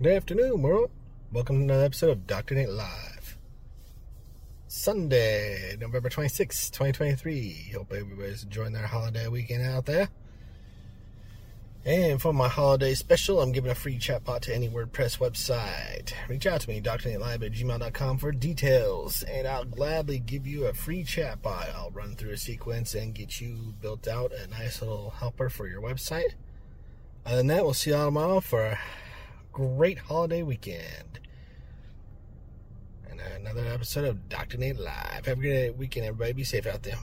Good afternoon, world. Welcome to another episode of Dr. Nate Live. Sunday, November 26th, 2023. Hope everybody's enjoying their holiday weekend out there. And for my holiday special, I'm giving a free chatbot to any WordPress website. Reach out to me, drnatelive at gmail.com for details, and I'll gladly give you a free chatbot. I'll run through a sequence and get you built out a nice little helper for your website. Other than that, we'll see you all tomorrow for great holiday weekend. And another episode of Dr. Nate Live. Have a great weekend, everybody. Be safe out there.